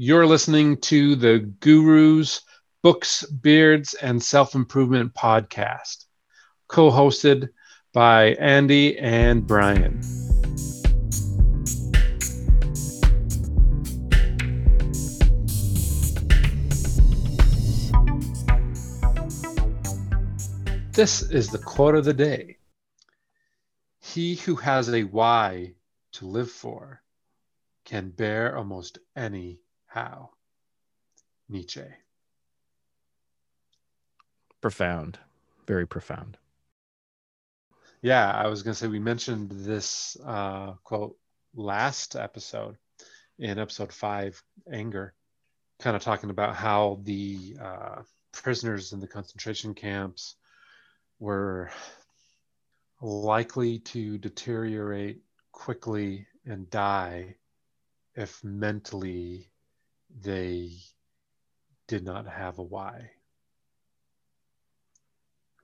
You're listening to the Gurus, Books, Beards, and Self Improvement podcast, co hosted by Andy and Brian. This is the quote of the day He who has a why to live for can bear almost any how. Nietzsche. Profound, very profound. Yeah, I was going to say we mentioned this uh, quote last episode in episode five, Anger, kind of talking about how the uh, prisoners in the concentration camps were likely to deteriorate quickly and die if mentally they did not have a why.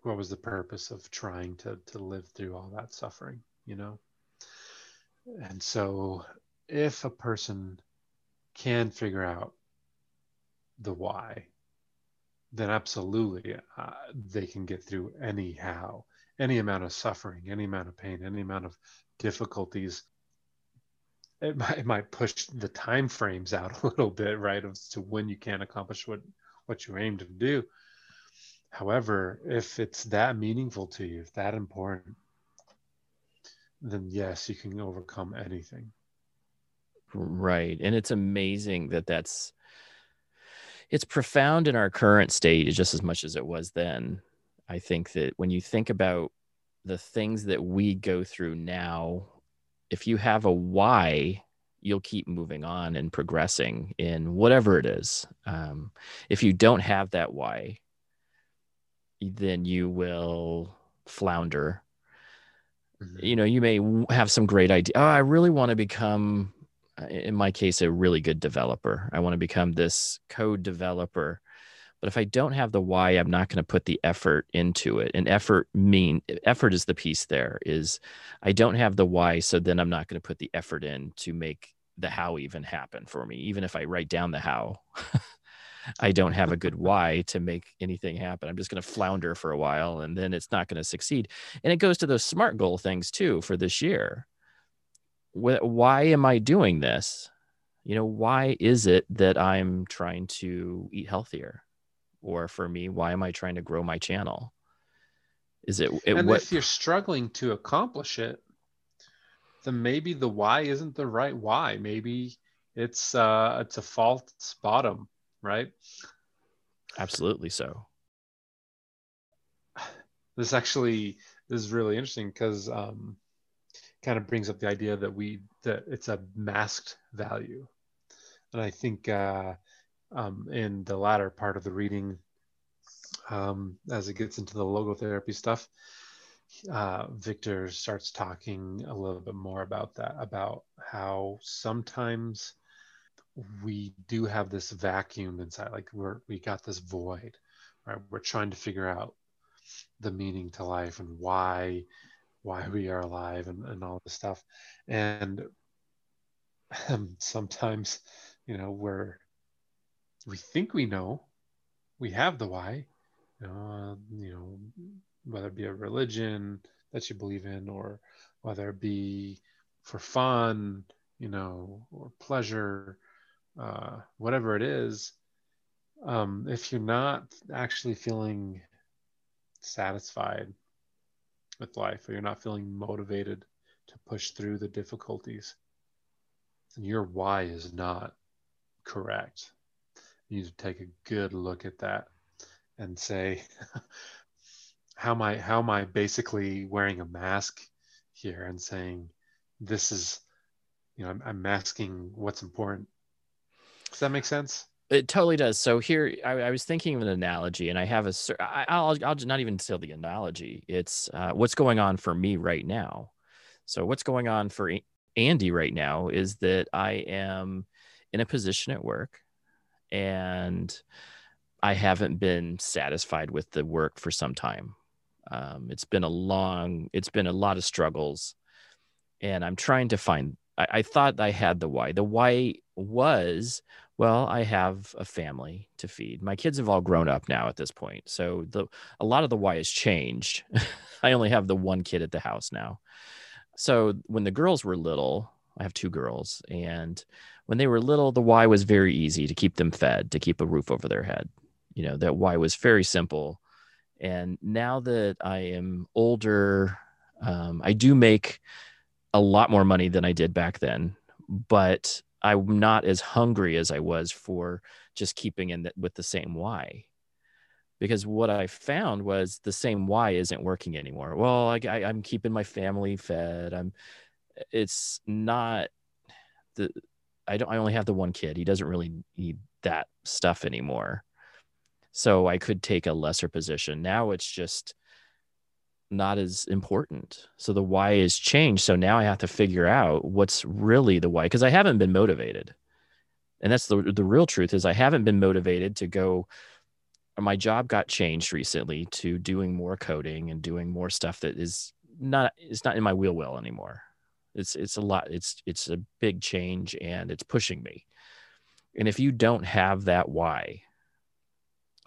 What was the purpose of trying to, to live through all that suffering, you know? And so, if a person can figure out the why, then absolutely uh, they can get through anyhow, any amount of suffering, any amount of pain, any amount of difficulties it might, it might push the time frames out a little bit, right, as to when you can accomplish what what you aim to do. However, if it's that meaningful to you, if that important, then yes, you can overcome anything. Right, and it's amazing that that's it's profound in our current state just as much as it was then. I think that when you think about the things that we go through now if you have a why, you'll keep moving on and progressing in whatever it is. Um, if you don't have that why, then you will flounder. Mm-hmm. You know, you may have some great idea. Oh, I really want to become, uh, in my case, a really good developer. I want to become this code developer but if I don't have the why, I'm not going to put the effort into it. And effort mean effort is the piece there is I don't have the why, so then I'm not going to put the effort in to make the how even happen for me. Even if I write down the how, I don't have a good why to make anything happen. I'm just going to flounder for a while and then it's not going to succeed. And it goes to those smart goal things too for this year. Why am I doing this? You know, why is it that I'm trying to eat healthier? Or for me why am i trying to grow my channel? Is it, it and what, if you're struggling to accomplish it then maybe the why isn't the right why. Maybe it's uh it's a false bottom right? Absolutely so. This actually this is really interesting because um kind of brings up the idea that we that it's a masked value. And i think uh um, in the latter part of the reading, um, as it gets into the logotherapy stuff, uh, Viktor starts talking a little bit more about that, about how sometimes we do have this vacuum inside, like we're we got this void, right? We're trying to figure out the meaning to life and why why we are alive and, and all this stuff. And um, sometimes, you know, we're we think we know, we have the why, uh, you know, whether it be a religion that you believe in or whether it be for fun, you know, or pleasure, uh, whatever it is. Um, if you're not actually feeling satisfied with life or you're not feeling motivated to push through the difficulties, then your why is not correct you need to take a good look at that and say how am i how am i basically wearing a mask here and saying this is you know i'm, I'm masking what's important. Does that make sense? It totally does. So here I, I, was thinking of an analogy and i have a I, will I'll not even tell the analogy. It's uh, what's going on for me right now. So what's going on for andy right now is that i am in a position at work and I haven't been satisfied with the work for some time. Um, it's been a long, it's been a lot of struggles, and I'm trying to find I, I thought I had the why. The why was, well, I have a family to feed. My kids have all grown up now at this point. So the a lot of the why has changed. I only have the one kid at the house now. So when the girls were little, I have two girls, and when they were little, the why was very easy to keep them fed, to keep a roof over their head. You know, that why was very simple. And now that I am older, um, I do make a lot more money than I did back then, but I'm not as hungry as I was for just keeping in the, with the same why. Because what I found was the same why isn't working anymore. Well, I, I, I'm keeping my family fed. I'm. It's not the. I don't. I only have the one kid. He doesn't really need that stuff anymore. So I could take a lesser position. Now it's just not as important. So the why is changed. So now I have to figure out what's really the why because I haven't been motivated. And that's the the real truth is I haven't been motivated to go my job got changed recently to doing more coding and doing more stuff that is not it's not in my wheel well anymore. It's it's a lot it's it's a big change and it's pushing me. And if you don't have that why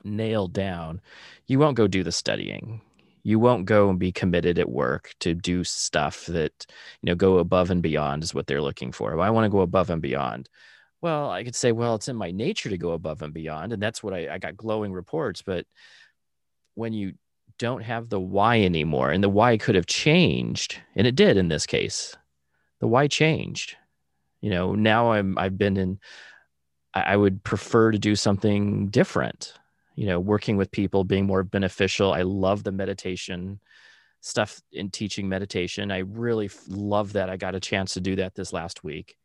nailed down, you won't go do the studying. You won't go and be committed at work to do stuff that you know go above and beyond is what they're looking for. Well, i want to go above and beyond. Well i could say well it's in my nature to go above and beyond and that's what I, I got glowing reports but when you don't have the why anymore and the why could have changed and it did in this case the why changed? You know now i'm i've been in I would prefer to do something different you know working with people being more beneficial. I love the meditation stuff in teaching meditation. I really love that. I got a chance to do that this last week.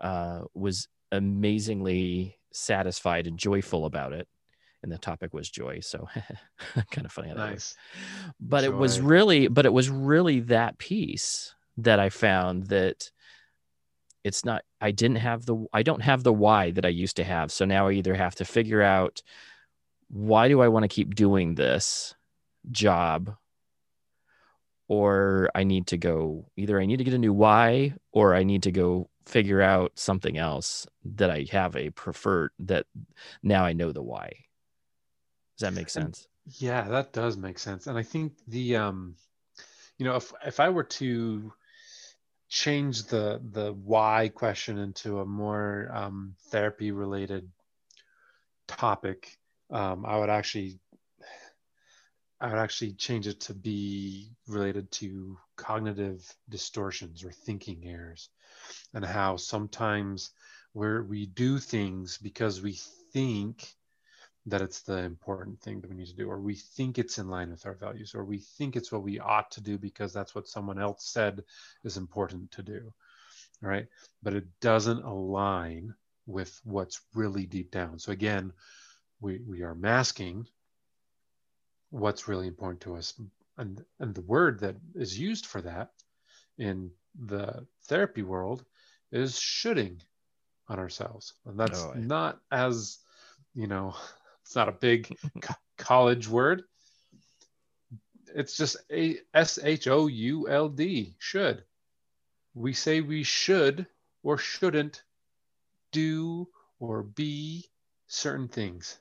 Uh, was amazingly satisfied and joyful about it. And the topic was joy. So kind of funny how that nice. but joy. it was really but it was really that piece that i found that it's not i didn't have the i don't have the why that i used to have so now i either have to figure out why do I want to keep doing this job? Or I need to go either I need to get a new why or I need to go figure out something else that I have a preferred that now I know the why. Does that make sense? Yeah, that does make sense. And I think the um you know if if I were to change the the why question into a more um, therapy related topic um, I would actually I would actually change it to be related to cognitive distortions or thinking errors and how sometimes where we do things because we think that it's the important thing that we need to do or we think it's in line with our values or we think it's what we ought to do because that's what someone else said is important to do right but it doesn't align with what's really deep down so again we, we are masking what's really important to us. And, and the word that is used for that in the therapy world is shoulding on ourselves. And that's oh, not as, you know, it's not a big co- college word. It's just a S H O U L D, should. We say we should or shouldn't do or be certain things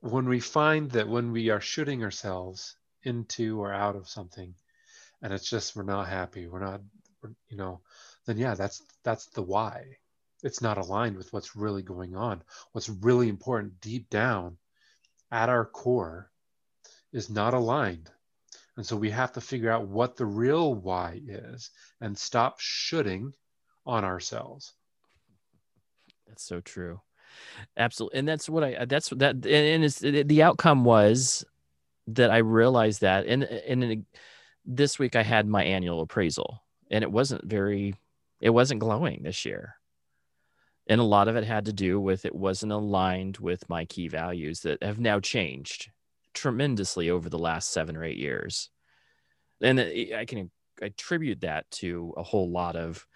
when we find that when we are shoulding ourselves into or out of something and it's just we're not happy we're not you know then yeah that's that's the why it's not aligned with what's really going on. What's really important deep down at our core is not aligned. And so we have to figure out what the real why is and stop shoulding on ourselves. That's so true. Absolutely and that's what i that's that and it's the outcome was that i realized that and and this week i had my annual appraisal and it wasn't very it wasn't glowing this year and a lot of it had to do with it wasn't aligned with my key values that have now changed tremendously over the last seven or eight years. And i can attribute that to a whole lot of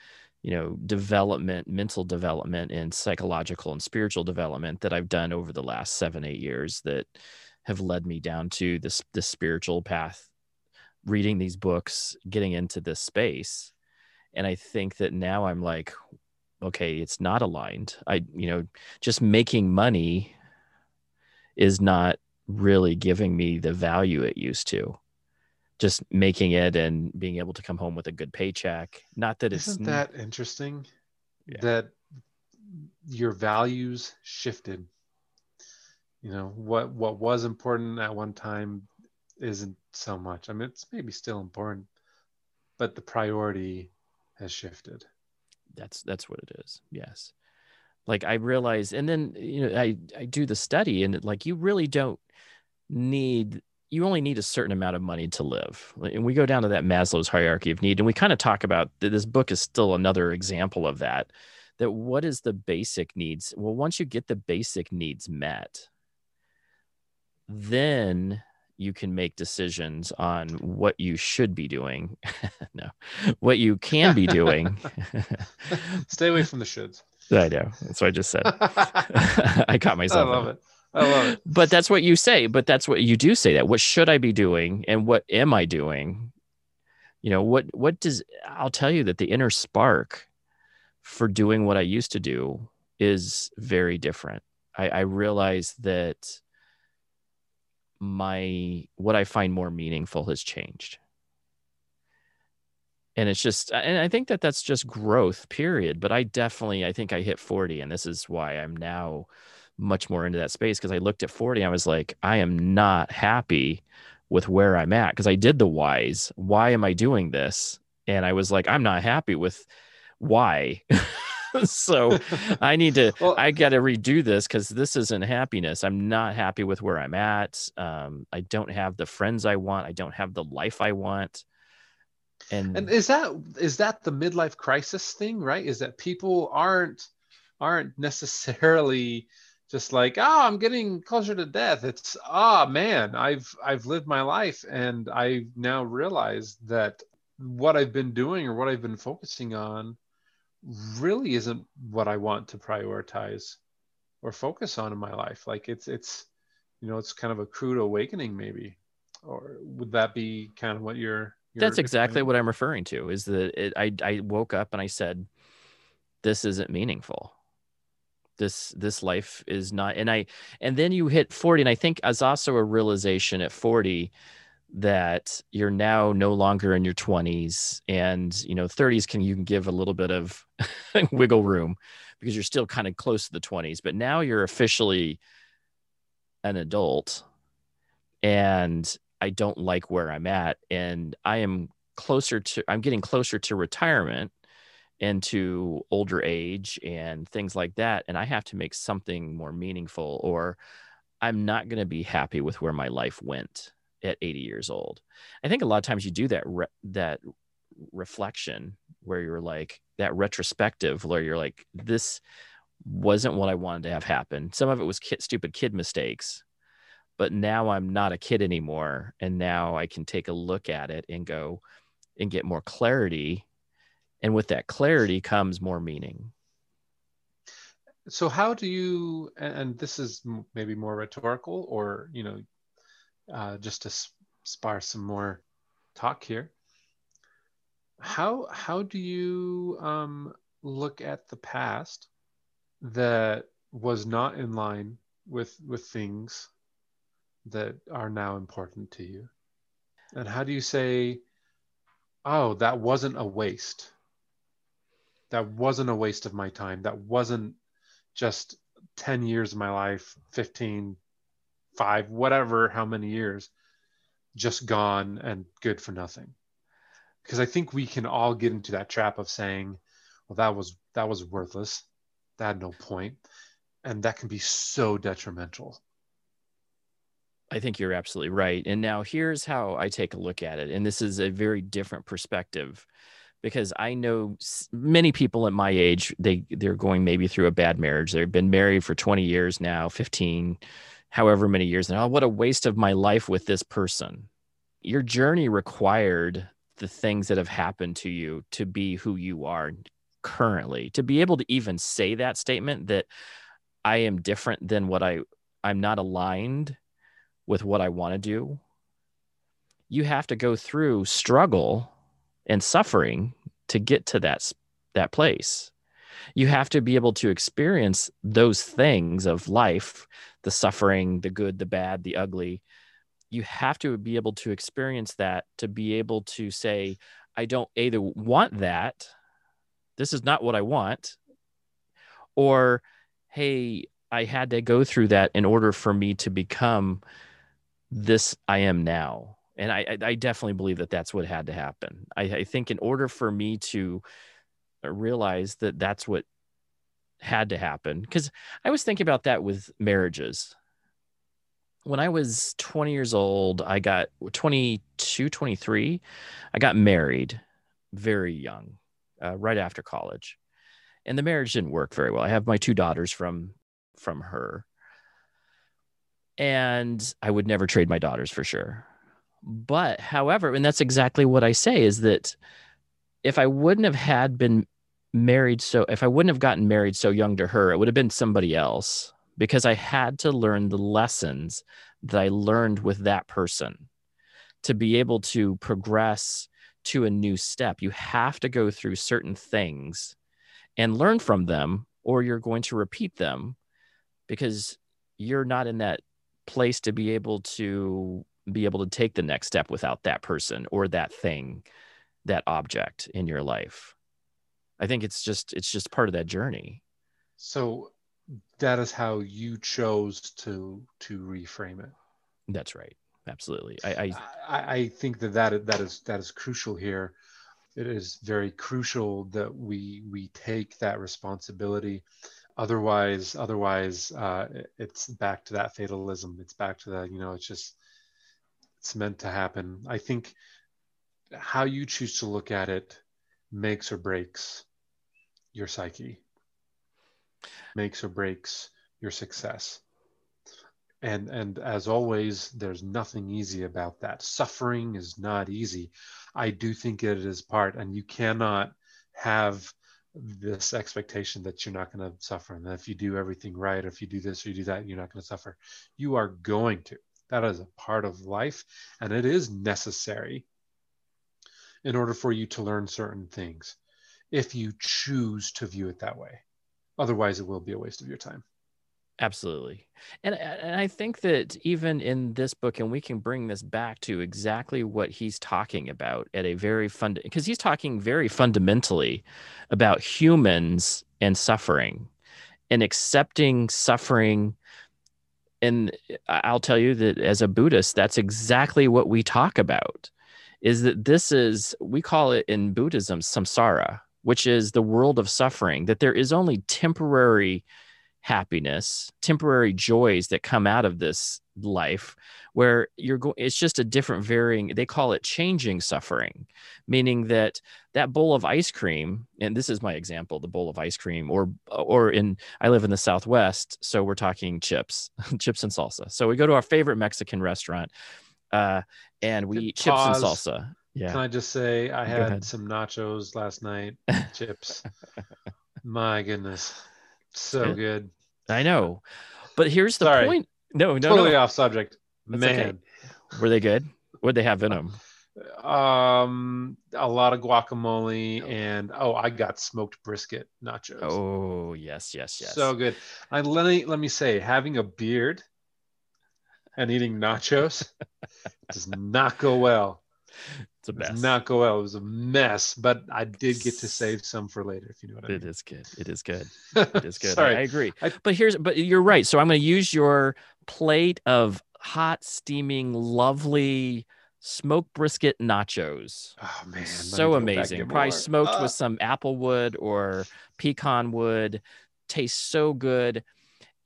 you know development mental development and psychological and spiritual development that i've done over the last seven eight years that have led me down to this this spiritual path reading these books getting into this space. And i think that now i'm like okay it's not aligned i you know just making money is not really giving me the value it used to just making it and being able to come home with a good paycheck not that Isn't it's that interesting? Yeah. That your values shifted. You know what what was important at one time isn't so much. I mean, it's maybe still important, but the priority has shifted. That's that's what it is. Yes. Like i realize and then you know i i do the study and like you really don't need you only need a certain amount of money to live. And we go down to that maslow's hierarchy of need and we kind of talk about this book is still another example of that that what is the basic needs? Well once you get the basic needs met then you can make decisions on what you should be doing no what you can be doing Stay away from the shoulds. i know that's what i just said I i caught myself in love it. it. I love it. but that's what you say but that's what you do say that what should i be doing and what am i doing you know what what does i'll tell you that the inner spark for doing what i used to do is very different i, I realize that my what i find more meaningful has changed. And it's just and i think that that's just growth period. But i definitely i think i hit 40 and this is why i'm now much more into that space because I looked at 40 I was like I am not happy with where I'm at because I did the whys. Why am I doing this? And I was like I'm not happy with why so I need to Well- I got to redo this cuz this isn't happiness I'm not happy with where I'm at um I don't have the friends I want I don't have the life I want and, And is that is that the midlife crisis thing, right? Is that people aren't aren't necessarily just like, oh, I'm getting closer to death. It's ah man, I've I've lived my life and I now realize that what I've been doing or what I've been focusing on really isn't what I want to prioritize or focus on in my life. Like it's it's you know, it's kind of a crude awakening maybe. Or would that be kind of what you're, you're that's exactly what I'm referring to is that it, I I woke up and I said this isn't meaningful this this life is not and i and then you hit 40 and i think as also a realization at 40 that you're now no longer in your 20s and you know 30s can you can give a little bit of wiggle room because you're still kind of close to the 20s but now you're officially an adult and i don't like where i'm at and i am closer to i'm getting closer to retirement and to older age and things like that and i have to make something more meaningful or i'm not going to be happy with where my life went at 80 years old. I think a lot of times you do that re- that reflection where you're like that retrospective where you're like this wasn't what i wanted to have happen. Some of it was kid, stupid kid mistakes but now i'm not a kid anymore and now i can take a look at it and go and get more clarity and with that clarity comes more meaning. So how do you and and this is maybe more rhetorical or you know uh, just to spar some more talk here. How how do you um, look at the past that was not in line with with things that are now important to you? And how do you say oh that wasn't a waste. That wasn't a waste of my time. That wasn't just 10 years of my life 15 5 whatever how many years just gone and good for nothing because i think we can all get into that trap of saying well that was that was worthless that had no point and that can be so detrimental I think you're absolutely right. And now here's how I take a look at it. And this is a very different perspective because I know many people at my age, they they're going maybe through a bad marriage. They've been married for 20 years now, 15, however many years. And oh, what a waste of my life with this person. Your journey required the things that have happened to you to be who you are currently. To be able to even say that statement that I am different than what I I'm not aligned with what I want to do, you have to go through struggle and suffering to get to that that place you have to be able to experience those things of life the suffering the good the bad the ugly. You have to be able to experience that to be able to say i don't either want that. This is not what i want. Or hey i had to go through that in order for me to become this i am now. And i i definitely believe that that's what had to happen. I, I think in order for me to realize that that's what had to happen because i was thinking about that with marriages. When i was 20 years old i got 22 23 i got married very young uh, right after college. And the marriage didn't work very well. I have my two daughters from from her. And i would never trade my daughters for sure. But however and that's exactly what i say is that if I wouldn't have had been married so if I wouldn't have gotten married so young to her, it would have been somebody else because I had to learn the lessons that I learned with that person to be able to progress to a new step. You have to go through certain things and learn from them, or you're going to repeat them because you're not in that place to be able to be able to take the next step without that person or that thing that object in your life i think it's just it's just part of that journey. So that is how you chose to to reframe it. That's right. Absolutely. I i, I, I think that that that is that is crucial here. It is very crucial that we we take that responsibility. Otherwise otherwise uh, it's back to that fatalism. It's back to that you know it's just it's meant to happen. I think how you choose to look at it makes or breaks your psyche, makes or breaks your success. And and as always, there's nothing easy about that. Suffering is not easy. I do think it is part, and you cannot have this expectation that you're not going to suffer and if you do everything right or if you do this or you do that you're not going to suffer you are going to that is a part of life and it is necessary in order for you to learn certain things if you choose to view it that way. Otherwise, it will be a waste of your time. Absolutely. And, and I think that even in this book, and we can bring this back to exactly what he's talking about at a very fund, because he's talking very fundamentally about humans and suffering and accepting suffering. And I'll tell you that as a Buddhist, that's exactly what we talk about is that this is, we call it in Buddhism samsara, which is the world of suffering, that there is only temporary happiness, temporary joys that come out of this life where you're going it's just a different varying they call it changing suffering meaning that that bowl of ice cream and this is my example the bowl of ice cream or or in I live in the southwest so we're talking chips chips and salsa so we go to our favorite Mexican restaurant uh, and we eat chips and salsa. Yeah. Can I just say I had some nachos last night, chips. My goodness, so good. I know, but here's the Sorry. point. No, no, totally no. off subject. That's Man, okay. Were they good? What they have in them? um, a lot of guacamole and oh, I got smoked brisket nachos. Oh yes, yes, yes. So good. I let me let me say, having a beard and eating nachos does not go well. It's a Does not go well. It was a mess, but I did get to save some for later, if you know what I It mean. is good. It is good. It is good. Sorry. I, I agree. I- but here's but you're right. So I'm going to use your plate of hot, steaming, lovely smoked brisket nachos. Oh man, so amazing. Probably smoked Ah. with some apple wood or pecan wood. Tastes so good.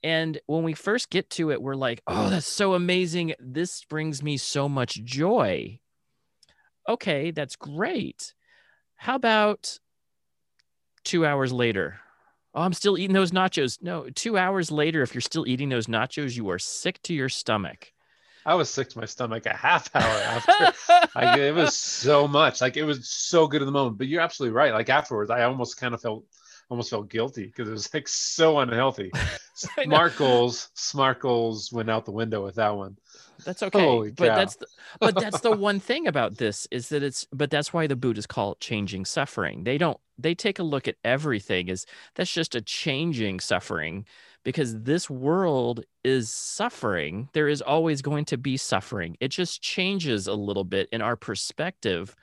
And when we first get to it, we're like, oh, that's so amazing. This brings me so much joy. Okay, that's great. How about two hours later? Oh, I'm still eating those nachos. No, two hours later, if you're still eating those nachos, you are sick to your stomach. I was sick to my stomach a half hour after. like it was so much. Like it was so good in the moment. But you're absolutely right. Like afterwards, I almost kind of felt almost felt guilty because it was like so unhealthy. smart goals, smart goals went out the window with that one. That's okay. Holy but cow. that's the, but that's the one thing about this is that it's but that's why the Buddhists call it changing suffering. They don't they take a look at everything as that's just a changing suffering because this world is suffering. There is always going to be suffering. It just changes a little bit in our perspective.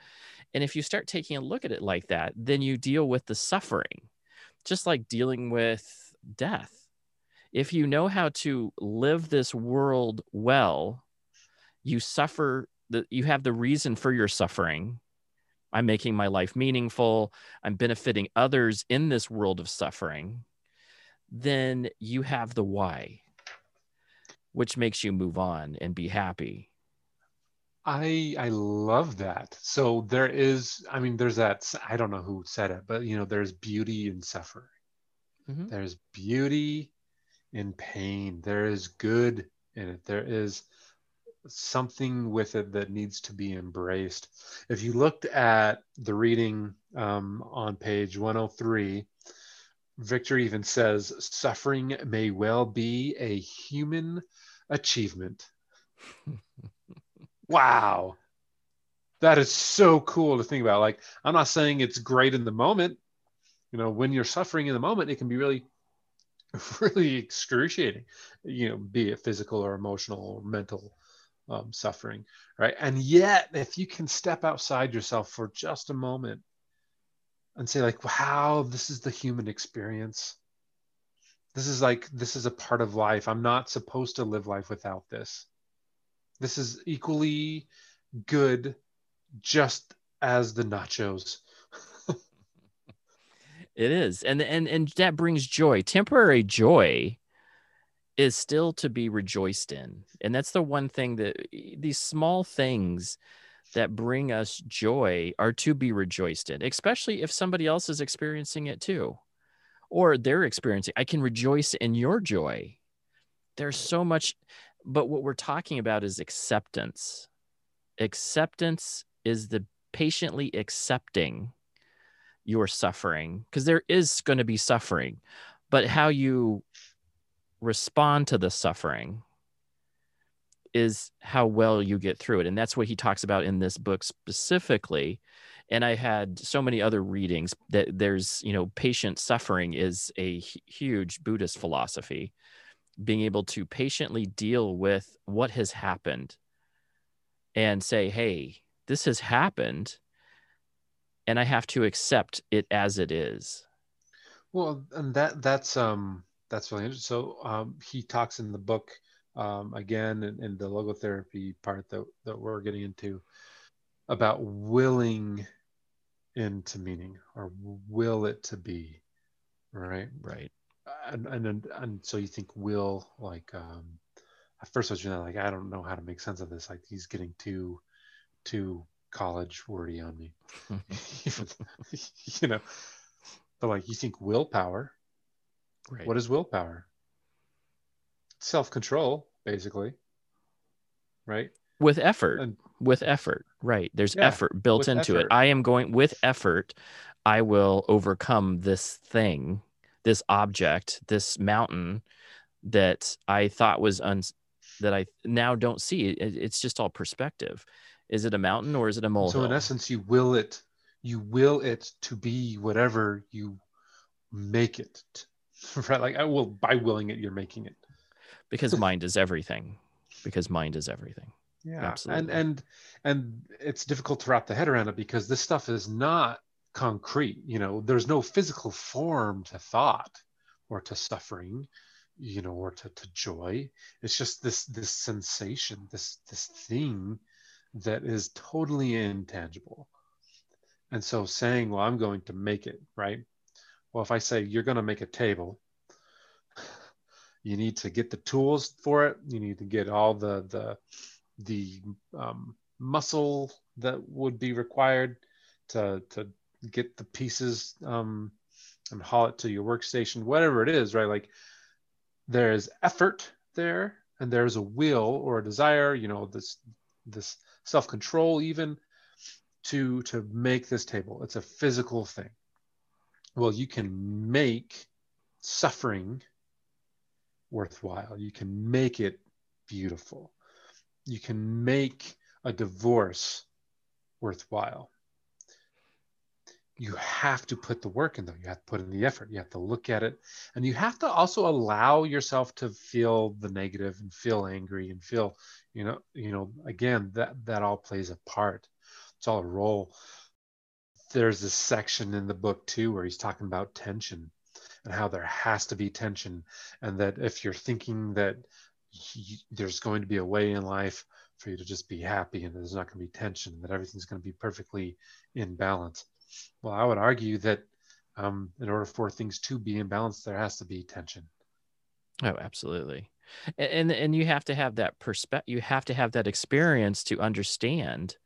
And if you start taking a look at it like that, then you deal with the suffering, just like dealing with death. If you know how to live this world well, you suffer the you have the reason for your suffering. I'm making my life meaningful. I'm benefiting others in this world of suffering then you have the why, which makes you move on and be happy. I I love that. So there is, I mean, there's that. I don't know who said it, but you know, there's beauty in suffering. Mm-hmm. There's beauty in pain. There is good in it. There is something with it that needs to be embraced. If you looked at the reading um, on page 103, Viktor even says suffering may well be a human achievement. wow. That is so cool to think about. Like, I'm not saying it's great in the moment. You know, when you're suffering in the moment, it can be really, really excruciating, you know, be it physical or emotional or mental um, suffering, right? And yet, if you can step outside yourself for just a moment and say like wow this is the human experience. This is like this is a part of life. I'm not supposed to live life without this. This is equally good just as the nachos it is and and and that brings joy temporary joy is still to be rejoiced in and that's the one thing that these small things that bring us joy are to be rejoiced in, especially if somebody else is experiencing it too, or they're experiencing. I can rejoice in your joy. There's so much, but what we're talking about is acceptance. Acceptance is the patiently accepting your suffering because there is going to be suffering, but how you respond to the suffering is how well you get through it. And that's what he talks about in this book specifically. And I had so many other readings that there's, you know, patient suffering is a huge Buddhist philosophy, being able to patiently deal with what has happened and say, hey, this has happened and I have to accept it as it is. Well, and that that's um that's really interesting. So um, he talks in the book um, again in, in, the logotherapy part that, that we're getting into about willing into meaning or will it to be right right and and, and so you think will like um at first I was like I don't know how to make sense of this like he's getting too too college wordy on me. You know but like you think willpower right. what is willpower? Self-control basically right? With effort and, with effort right. There's yeah, effort built into effort. it i am going with effort i will overcome this thing this object this mountain that i thought was un that i now don't see. It, it's just all perspective is it a mountain or is it a mole so in essence you will it you will it to be whatever you make it. Right? Like i will by willing it you're making it. Because mind is everything. Because mind is everything. Yeah Absolutely. and and and it's difficult to wrap the head around it because this stuff is not concrete you know? There's no physical form to thought or to suffering you know or to, to joy. It's just this this sensation this this thing that is totally intangible. And so saying well i'm going to make it right? Well if i say you're going to make a table you need to get the tools for it. You need to get all the the the um, muscle that would be required to to get the pieces um, and haul it to your workstation whatever it is right? Like there's effort there and there's a will or a desire you know this this self-control even to to make this table it's a physical thing well, you can make suffering worthwhile. You can make it beautiful. You can make a divorce worthwhile. You have to put the work in, though. You have to put in the effort. You have to look at it. And you have to also allow yourself to feel the negative and feel angry and feel, you know, you know, again, that that all plays a part. It's all a role. There's this section in the book too where he's talking about tension and how there has to be tension and that if you're thinking that he, there's going to be a way in life for you to just be happy and there's not going to be tension that everything's going to be perfectly in balance well i would argue that um, in order for things to be in balance there has to be tension oh absolutely and and you have to have that perspective you have to have that experience to understand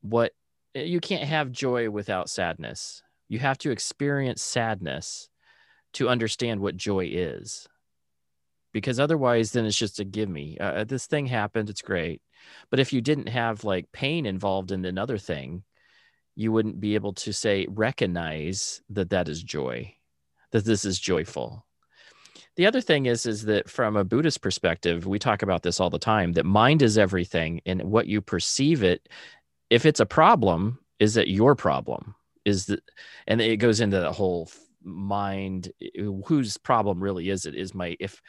what you can't have joy without sadness. You have to experience sadness to understand what joy is. Because otherwise then it's just a give me uh, this thing happened it's great. But if you didn't have like pain involved in another thing you wouldn't be able to say recognize that that is joy that this is joyful the other thing is is that from a buddhist perspective we talk about this all the time that mind is everything and what you perceive it if it's a problem is it your problem? Is that and it goes into the whole mind whose problem really is it? Is my if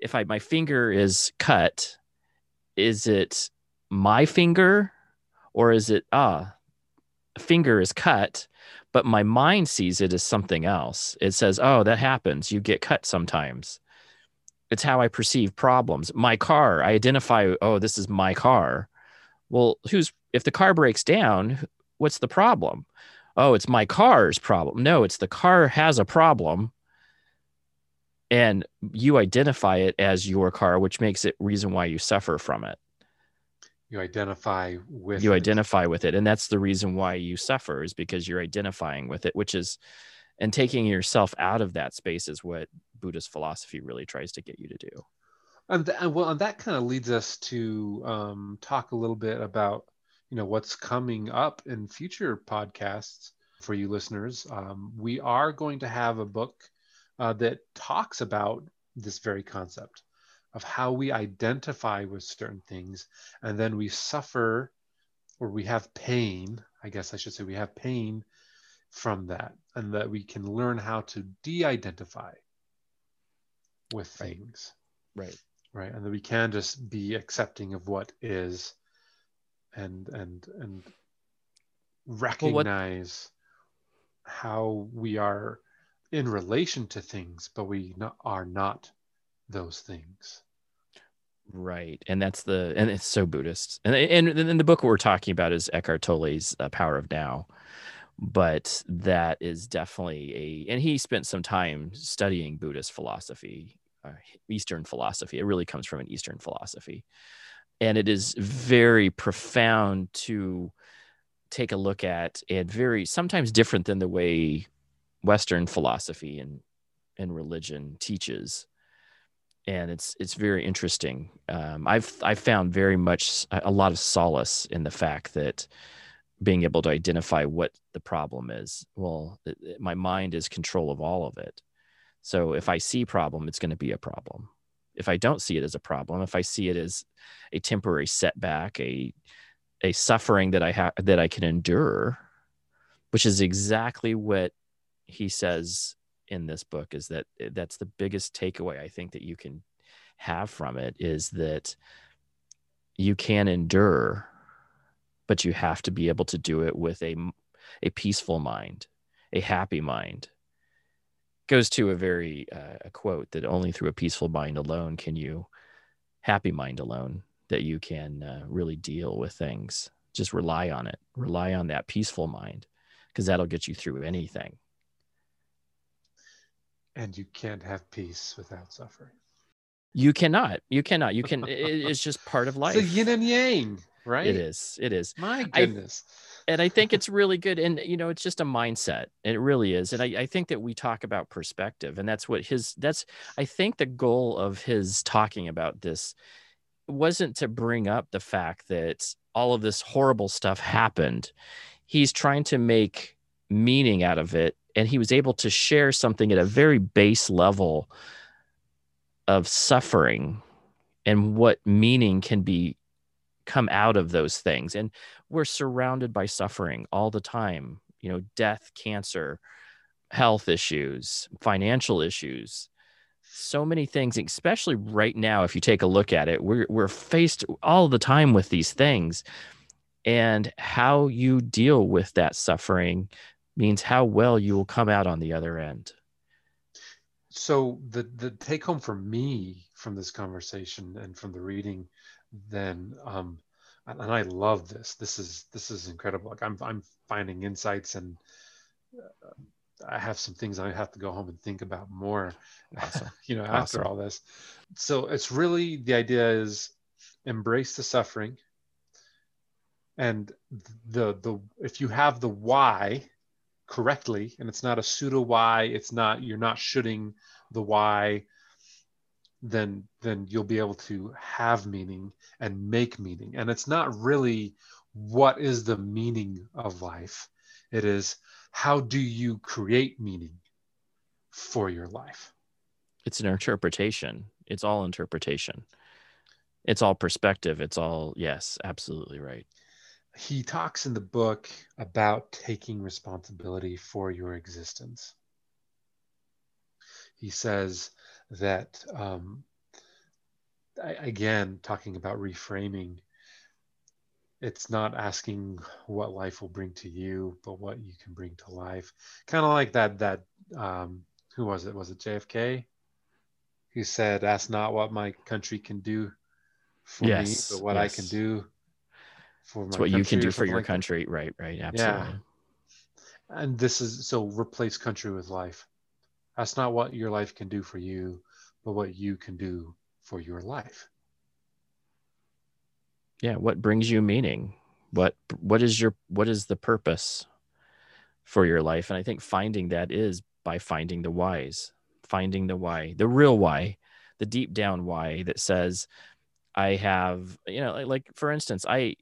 if I my finger is cut, is it my finger or is it ah finger is cut, but my mind sees it as something else. It says, "Oh, that happens. You get cut sometimes." It's how I perceive problems. My car, I identify, "Oh, this is my car." Well, who's if the car breaks down, what's the problem? Oh, it's my car's problem. No, it's the car has a problem and you identify it as your car which makes it reason why you suffer from it you identify with you it. identify with it and that's the reason why you suffer is because you're identifying with it which is and taking yourself out of that space is what buddhist philosophy really tries to get you to do. And, th- and well and that kind of leads us to um, talk a little bit about you know what's coming up in future podcasts for you listeners. Um, we are going to have a book uh, that talks about this very concept of how we identify with certain things and then we suffer or we have pain i guess i should say we have pain from that and that we can learn how to de-identify with things. Right. Right and that we can just be accepting of what is and and and recognize well, how we are in relation to things, but we not, are not those things. Right, and that's the and it's so Buddhist. And and, and the book we're talking about is Eckhart Tolle's uh, Power of Now, but that is definitely a and he spent some time studying Buddhist philosophy, uh, Eastern philosophy. It really comes from an Eastern philosophy, and it is very profound to take a look at and very sometimes different than the way Western philosophy and and religion teaches, and it's it's very interesting. Um, I've I've found very much a lot of solace in the fact that being able to identify what the problem is. Well, it, it, my mind is control of all of it. So if I see problem, it's going to be a problem. If I don't see it as a problem, if I see it as a temporary setback, a a suffering that I have that I can endure, which is exactly what he says in this book is that eh, that's the biggest takeaway I think that you can have from it is that you can endure, but you have to be able to do it with a a peaceful mind, a happy mind. Goes to a very uh, a quote that only through a peaceful mind alone can you, happy mind alone, that you can uh, really deal with things. Just rely on it. Rely on that peaceful mind, because that'll get you through anything and you can't have peace without suffering. You cannot. You cannot. You can. it's just part of life. It's yin and yang, right? It is. It is. My goodness. I, and I think it's really good. And you know, it's just a mindset. It really is. And I, I think that we talk about perspective, and that's what his. That's. I think the goal of his talking about this wasn't to bring up the fact that all of this horrible stuff happened. He's trying to make meaning out of it and he was able to share something at a very base level of suffering and what meaning can be come out of those things. And we're surrounded by suffering all the time you know death cancer health issues financial issues so many things especially right now if you take a look at it we're we're faced all the time with these things and how you deal with that suffering means how well you will come out on the other end. So the the take home for me from this conversation and from the reading, then, um, and I love this. This is this is incredible. Like I'm I'm finding insights and. Uh, I have some things I have to go home and think about more, awesome. you know, after awesome. all this. So it's really the idea is embrace the suffering. And the the if you have the why, correctly and it's not a pseudo why it's not you're not shoulding the why then then you'll be able to have meaning and make meaning. And it's not really what is the meaning of life. It is how do you create meaning for your life? It's an interpretation. It's all interpretation. It's all perspective. It's all yes absolutely right he talks in the book about taking responsibility for your existence. He says that, um, again, talking about reframing, it's not asking what life will bring to you, but what you can bring to life. Kind of like that, that, um, who was it? Was it JFK? He said, ask not what my country can do for yes, me, but what yes. I can do for it's what you can do for your like country. That. right. Right absolutely. Yeah. and this is so replace country with life. That's not what your life can do for you but what you can do for your life. Yeah what brings you meaning? What what is your what is the purpose for your life? And i think finding that is by finding the whys finding the why the real why the deep down why that says i have you know like, like for instance i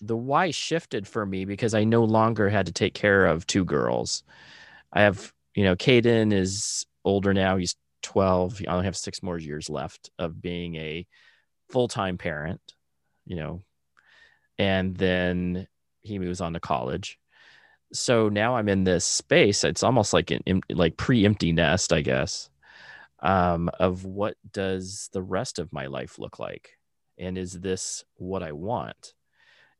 the why shifted for me because I no longer had to take care of two girls. I have, you know, Caden is older now. He's 12. I only have six more years left of being a full time parent, you know, and then he moves on to college. So now I'm in this space. It's almost like an like pre-empty nest, I guess, um, of what does the rest of my life look like, and is this what I want?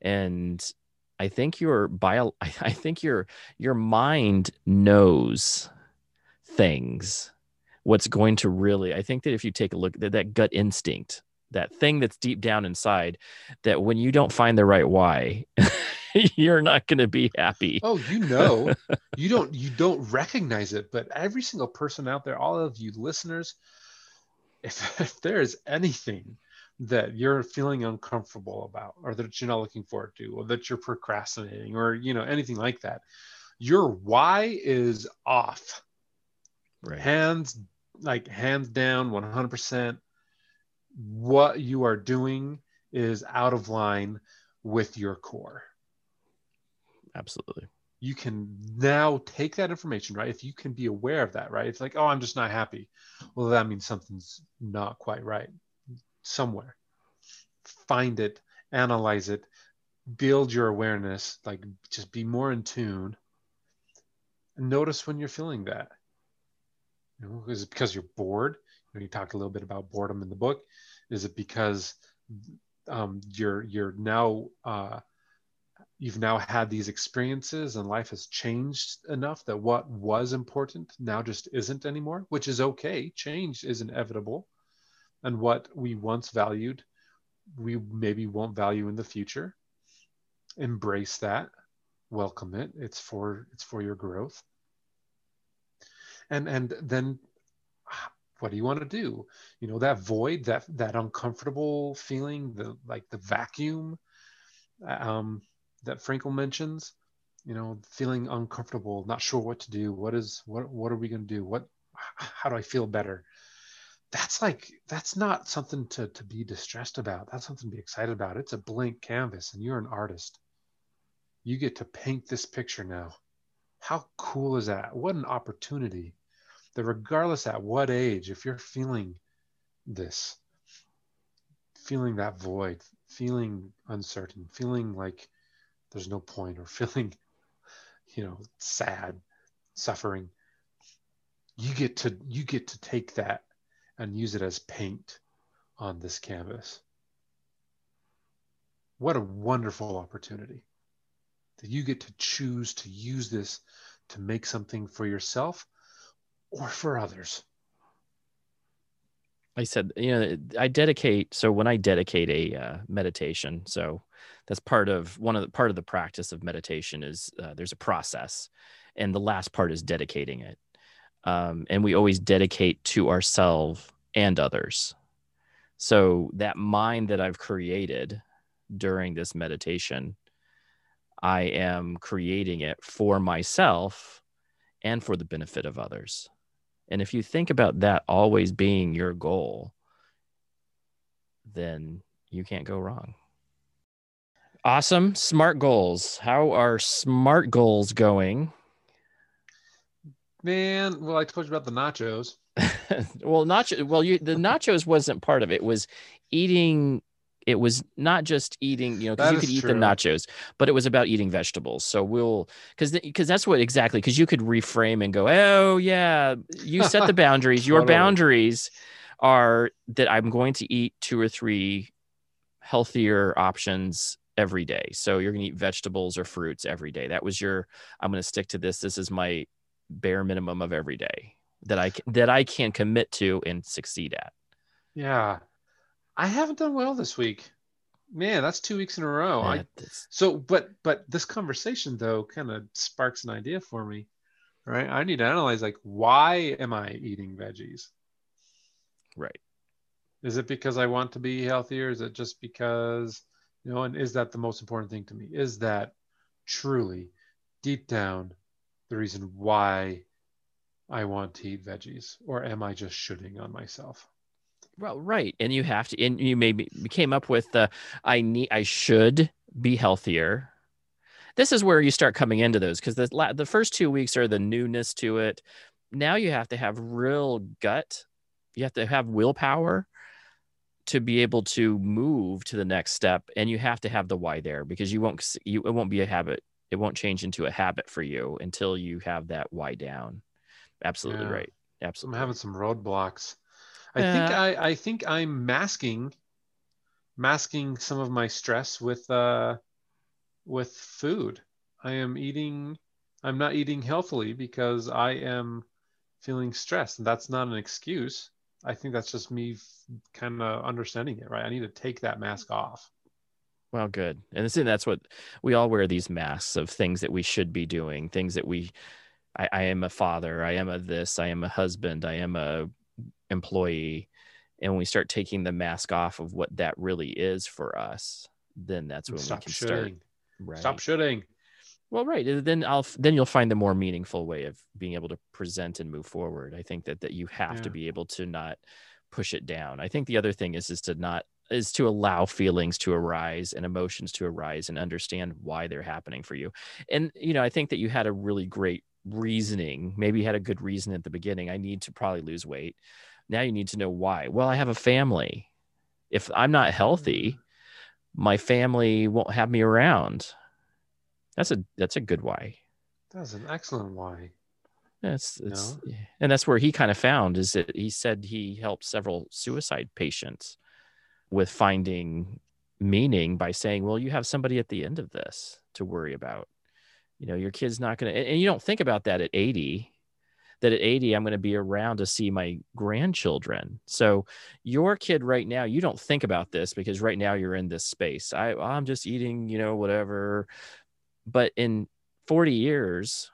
And I think your bio I think your your mind knows things. What's going to really I think that if you take a look at that gut instinct that thing that's deep down inside that when you don't find the right why you're not going to be happy. Oh you know. You don't you don't recognize it but every single person out there all of you listeners if, if there is anything that you're feeling uncomfortable about or that you're not looking forward to or that you're procrastinating or you know anything like that your why is off. Right. Hands like hands down 100% what you are doing is out of line with your core. Absolutely. You can now take that information right? If you can be aware of that right? It's like oh i'm just not happy. Well that means something's not quite right somewhere. Find it analyze it build your awareness like just be more in tune. Notice when you're feeling that. You know is it because you're bored? You know you talked a little bit about boredom in the book. Is it because um, you're you're now uh, you've now had these experiences and life has changed enough that what was important now just isn't anymore which is okay. Change is inevitable and what we once valued, we maybe won't value in the future. Embrace that, welcome it. It's for it's for your growth. And and then what do you want to do? You know, that void, that that uncomfortable feeling, the like the vacuum um, that Frankl mentions, you know, feeling uncomfortable, not sure what to do. What is what what are we going to do? What how do I feel better? That's like that's not something to to be distressed about. That's something to be excited about. It's a blank canvas and you're an artist. You get to paint this picture now. How cool is that? What an opportunity. That regardless at what age, if you're feeling this, feeling that void, feeling uncertain, feeling like there's no point, or feeling, you know, sad, suffering, you get to you get to take that and use it as paint on this canvas. What a wonderful opportunity that you get to choose to use this to make something for yourself or for others. I said, you know, I dedicate. So when I dedicate a uh, meditation, so that's part of one of the part of the practice of meditation is uh, there's a process, and the last part is dedicating it. Um, and we always dedicate to ourselves and others. So that mind that I've created during this meditation, I am creating it for myself and for the benefit of others. And if you think about that always being your goal, then you can't go wrong. Awesome. Smart goals. How are smart goals going? Man, well, I told you about the nachos. well, nacho. Well, you the nachos wasn't part of it. it was eating. It was not just eating, you know, because you could eat true. the nachos, but it was about eating vegetables. So we'll, because because that's what exactly because you could reframe and go, oh yeah, you set the boundaries. Your boundaries are that I'm going to eat two or three healthier options every day. So you're going to eat vegetables or fruits every day. That was your. I'm going to stick to this. This is my bare minimum of every day that I that I can commit to and succeed at. Yeah, I haven't done well this week. Man, that's two weeks in a row. I, so, but but this conversation though kind of sparks an idea for me, right? I need to analyze like why am I eating veggies? Right. Is it because I want to be healthier? Is it just because you know? And is that the most important thing to me? Is that truly deep down the reason why I want to eat veggies, or am I just shoulding on myself? Well, right, and you have to, and you maybe came up with the I need, I should be healthier. This is where you start coming into those because the la- the first two weeks are the newness to it. Now you have to have real gut. You have to have willpower to be able to move to the next step, and you have to have the why there because you won't you it won't be a habit. It won't change into a habit for you until you have that why down absolutely yeah. right. Absolutely. I'm having some roadblocks. I uh, think I, I think I'm masking masking some of my stress with uh with food. I am eating I'm not eating healthily because I am feeling stressed. And that's not an excuse. I think that's just me kind of understanding it, right? I need to take that mask off. Well, good. And that's what we all wear these masks of things that we should be doing, things that we I, I am a father, I am a this, I am a husband, I am a employee. And when we start taking the mask off of what that really is for us, then that's when Stop we can shoulding. start. Right. Stop shoulding. Well, right. Then I'll then you'll find the more meaningful way of being able to present and move forward. I think that that you have yeah. to be able to not push it down. I think the other thing is is to not is to allow feelings to arise and emotions to arise and understand why they're happening for you. And you know, I think that you had a really great reasoning. Maybe you had a good reason at the beginning. I need to probably lose weight. Now you need to know why. Well, I have a family. If I'm not healthy, mm-hmm. my family won't have me around. That's a that's a good why. That's an excellent why. That's it's, no? and that's where he kind of found is that he said he helped several suicide patients with finding meaning by saying, well, you have somebody at the end of this to worry about. You know your kid's not going to and you don't think about that at 80 that at 80 i'm going to be around to see my grandchildren. So your kid right now you don't think about this because right now you're in this space. I i'm just eating you know whatever. But in 40 years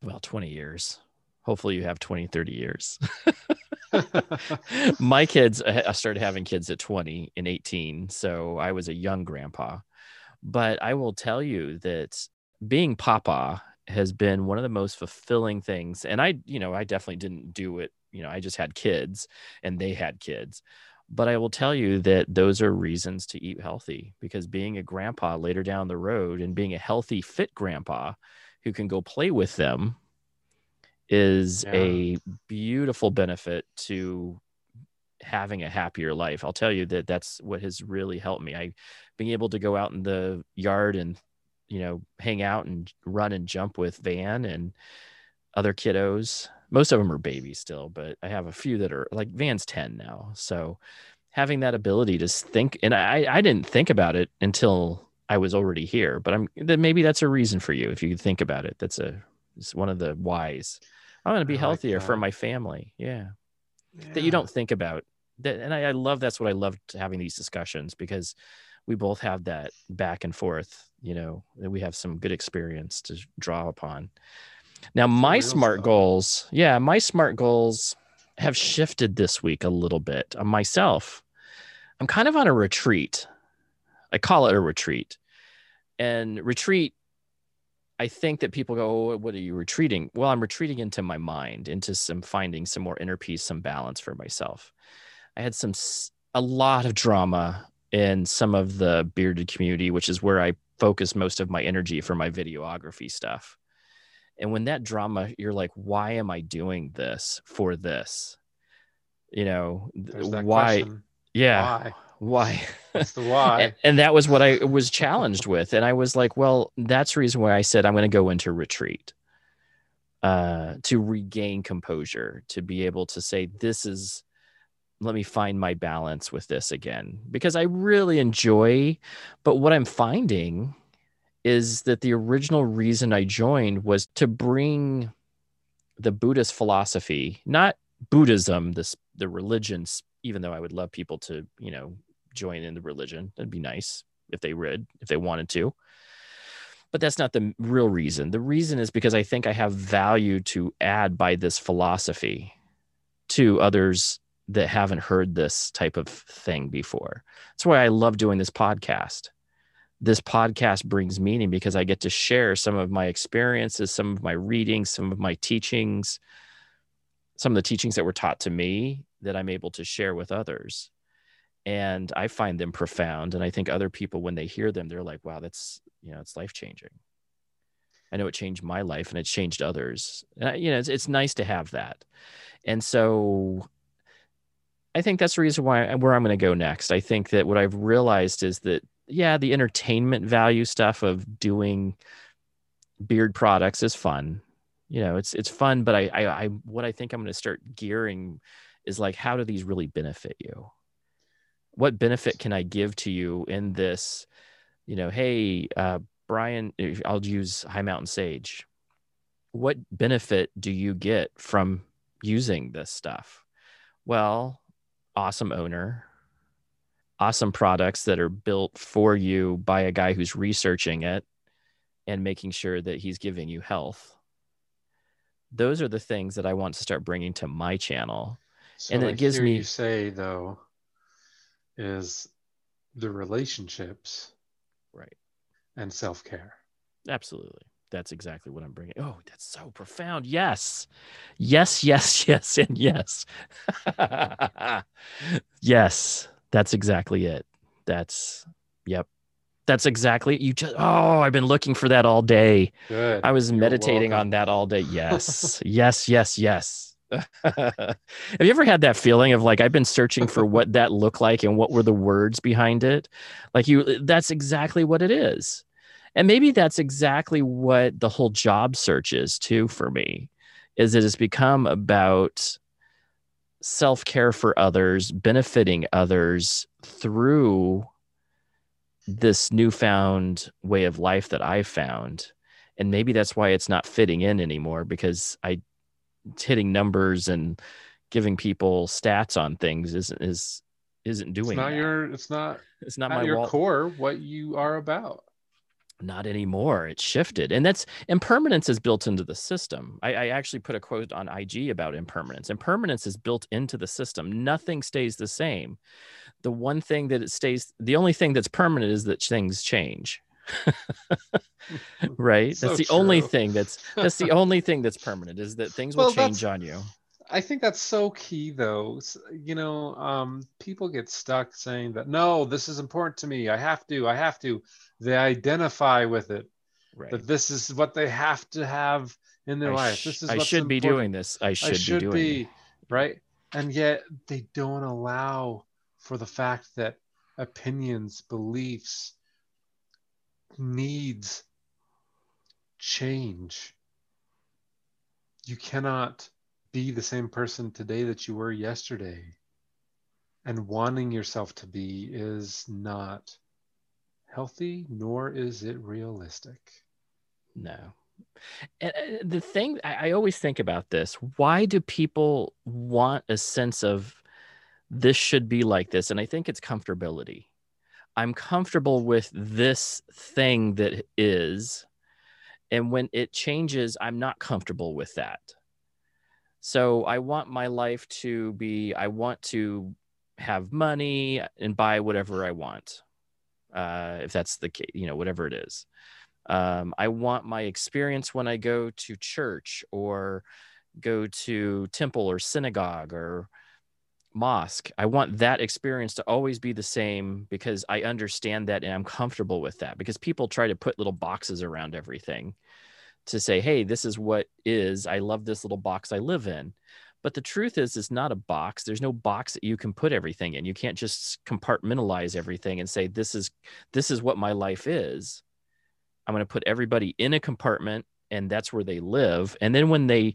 well 20 years hopefully you have 20 30 years my kids i started having kids at 20 and 18 so i was a young grandpa. But i will tell you that being papa has been one of the most fulfilling things and i you know i definitely didn't do it you know i just had kids and they had kids. But i will tell you that those are reasons to eat healthy because being a grandpa later down the road and being a healthy fit grandpa who can go play with them is Yeah. a beautiful benefit to having a happier life. I'll tell you that that's what has really helped me. I being able to go out in the yard and you know hang out and run and jump with Van and other kiddos. Most of them are babies still, but I have a few that are like Van's 10 now. So having that ability to think and I I didn't think about it until I was already here, but I'm maybe that's a reason for you if you think about it. That's a it's one of the whys. I'm going to be I like healthier for my family. Yeah. That you don't think about. That and I, I love that's what i loved having these discussions because we both have that back and forth you know that we have some good experience to draw upon. Now my smart stuff. goals yeah my smart goals have shifted this week a little bit. On myself i'm kind of on a retreat. I call it a retreat. And retreat I think that people go, oh, "What are you retreating?" Well, I'm retreating into my mind, into some finding some more inner peace, some balance for myself. I had some a lot of drama in some of the bearded community, which is where I focus most of my energy for my videography stuff. And when that drama, you're like, "Why am I doing this for this?" You know, th- There's that why? question. Yeah, Why? Why? What's the why? and, and that was what I was challenged with. And I was like, well, that's the reason why I said I'm going to go into retreat uh, to regain composure, to be able to say, this is, let me find my balance with this again, because I really enjoy. But what I'm finding is that the original reason I joined was to bring the Buddhist philosophy, not Buddhism, this the religions, even though I would love people to, you know, join in the religion. That'd be nice if they read, if they wanted to. But that's not the real reason. The reason is because I think I have value to add by this philosophy to others that haven't heard this type of thing before. That's why I love doing this podcast. This podcast brings meaning because I get to share some of my experiences, some of my readings, some of my teachings, some of the teachings that were taught to me that I'm able to share with others and I find them profound. And I think other people, when they hear them, they're like, wow, that's, you know, it's life changing. I know it changed my life and it's changed others. And I, you know, it's, it's nice to have that. And so I think that's the reason why uh, where I'm going to go next. I think that what I've realized is that, yeah, the entertainment value stuff of doing beard products is fun. You know, it's, it's fun, but I, I, I what I think I'm going to start gearing is like, how do these really benefit you? What benefit can I give to you in this? You know, hey, uh, Brian, I'll use High Mountain Sage. What benefit do you get from using this stuff? Well, awesome owner, awesome products that are built for you by a guy who's researching it and making sure that he's giving you health. Those are the things that I want to start bringing to my channel. So and it gives me- you say though is the relationships Right. and self-care. Absolutely. That's exactly what I'm bringing. Oh, that's so profound. Yes. Yes, yes, yes, and yes. yes, that's exactly it. That's, yep. That's exactly you just oh, I've been looking for that all day. Good. I was You're meditating welcome. on that all day. Yes. yes, yes, yes. Have you ever had that feeling of like I've been searching for what that looked like and what were the words behind it? Like you uh, that's exactly what it is. And maybe that's exactly what the whole job search is too for me. Is it has become about self-care for others, benefiting others through this newfound way of life that I've found. And maybe that's why it's not fitting in anymore because I hitting numbers and giving people stats on things isn't is isn't doing It's not that. your it's not, it's not, not my your wall. core what you are about. not anymore. It's shifted. And that's impermanence is built into the system. I, I actually put a quote on ig about impermanence. Impermanence is built into the system. Nothing stays the same. The one thing that it stays the only thing that's permanent is that things change right So that's the only thing that's that's the only thing that's permanent is that things will Well, change on you I think that's so key though. You know, um, people get stuck saying that no, this is important to me. I have to, I have to. They identify with it. right. that this is what they have to have in their I life. sh- This is I should be important. doing this. I should, I should be doing be it. right, and yet they don't allow for the fact that opinions, beliefs, needs change. You cannot be the same person today that you were yesterday. And wanting yourself to be is not healthy, nor is it realistic. No. And uh, the thing I, I always think about this why do people want a sense of this should be like this? And I think it's comfortability. I'm comfortable with this thing that is. And when it changes, I'm not comfortable with that. So I want my life to be, I want to have money and buy whatever I want. Uh, if that's the case, you know, whatever it is. Um, I want my experience when I go to church or go to temple or synagogue or mosque. I want that experience to always be the same because I understand that and I'm comfortable with that. Because people try to put little boxes around everything to say, hey, this is what is. I love this little box I live in. But the truth is, it's not a box. There's no box that you can put everything in. You can't just compartmentalize everything and say, this is this is what my life is. I'm going to put everybody in a compartment and that's where they live. And then when they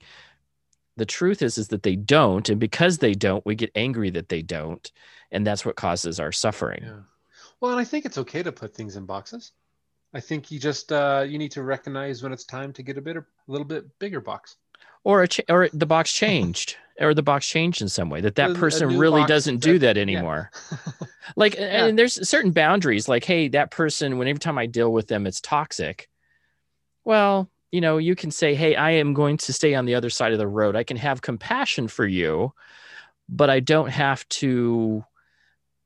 the truth is is that they don't and because they don't we get angry that they don't and that's what causes our suffering Yeah. Well, and I think it's okay to put things in boxes. I think you just uh, you need to recognize when it's time to get a bit a little bit bigger box. or a ch- or the box changed or the box changed in some way that that person really doesn't do that- that anymore like Yeah. and there's certain boundaries like hey that person when every time i deal with them it's toxic well you know you can say hey i am going to stay on the other side of the road. I can have compassion for you but i don't have to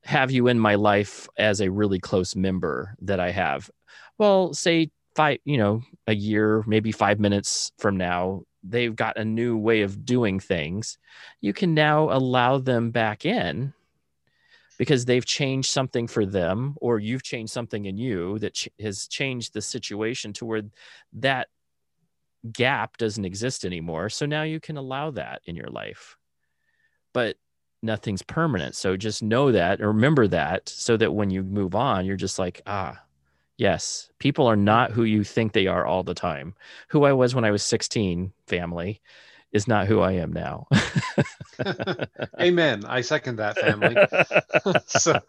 have you in my life as a really close member that i have. Well say five you know a year maybe five minutes from now they've got a new way of doing things. You can now allow them back in because they've changed something for them or you've changed something in you that ch- has changed the situation to where that gap doesn't exist anymore so now you can allow that in your life. But nothing's permanent so just know that or remember that so that when you move on you're just like ah yes people are not who you think they are all the time. Who i was when i was 16 family is not who i am now Amen. I second that family. so,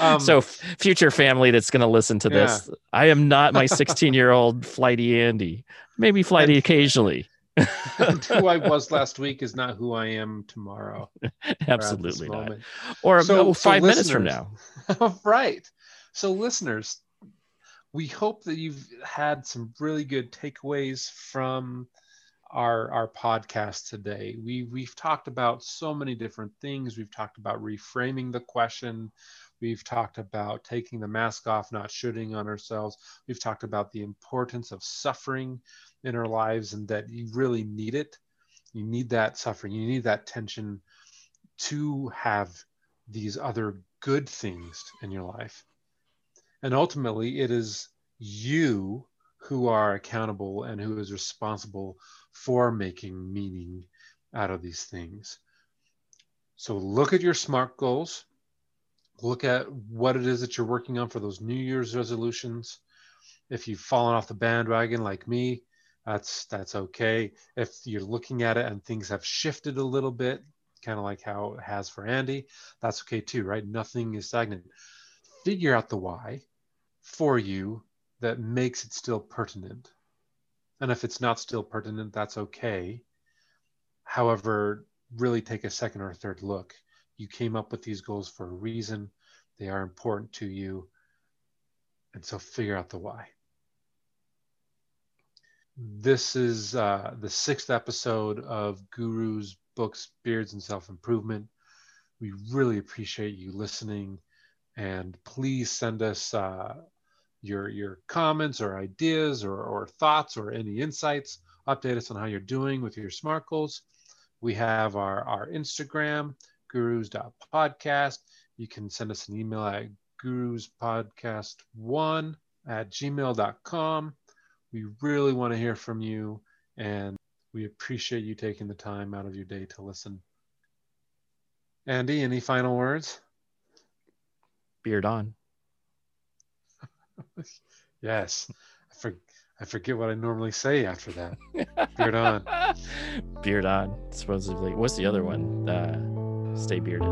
um, so future family that's going to listen to this i am not my 16 year old flighty andy maybe flighty And- occasionally who I was last week is not who I am tomorrow. or at this absolutely not moment. or So- oh, so five minutes from now right. So, listeners, we hope that you've had some really good takeaways from our our podcast today. We we've talked about so many different things. We've talked about reframing the question. We've talked about taking the mask off, not shoulding on ourselves. We've talked about the importance of suffering in our lives and that you really need it. You need that suffering. You need that tension to have these other good things in your life. And ultimately, it is you who are accountable and who is responsible for making meaning out of these things. So look at your SMART goals. Look at what it is that you're working on for those New Year's resolutions. If you've fallen off the bandwagon like me, that's that's okay. If you're looking at it and things have shifted a little bit, kind of like how it has for Andy, that's okay too, right? Nothing is stagnant. Figure out the why for you that makes it still pertinent. And if it's not still pertinent, that's okay. However, really take a second or third look. You came up with these goals for a reason, they are important to you. And so figure out the why. This is uh, the sixth episode of Guru's books, Beards and Self Improvement. We really appreciate you listening. And please send us uh, your, your comments or ideas or, or thoughts or any insights. Update us on how you're doing with your SMART goals. We have our, our Instagram, gurus.podcast. You can send us an email at guruspodcast1 at gmail.com We really want to hear from you, and we appreciate you taking the time out of your day to listen. Andy, any final words? Beard on. yes. I, for, I forget what I normally say after that. Beard on. Beard on. Supposedly. What's the other one? Uh, stay bearded.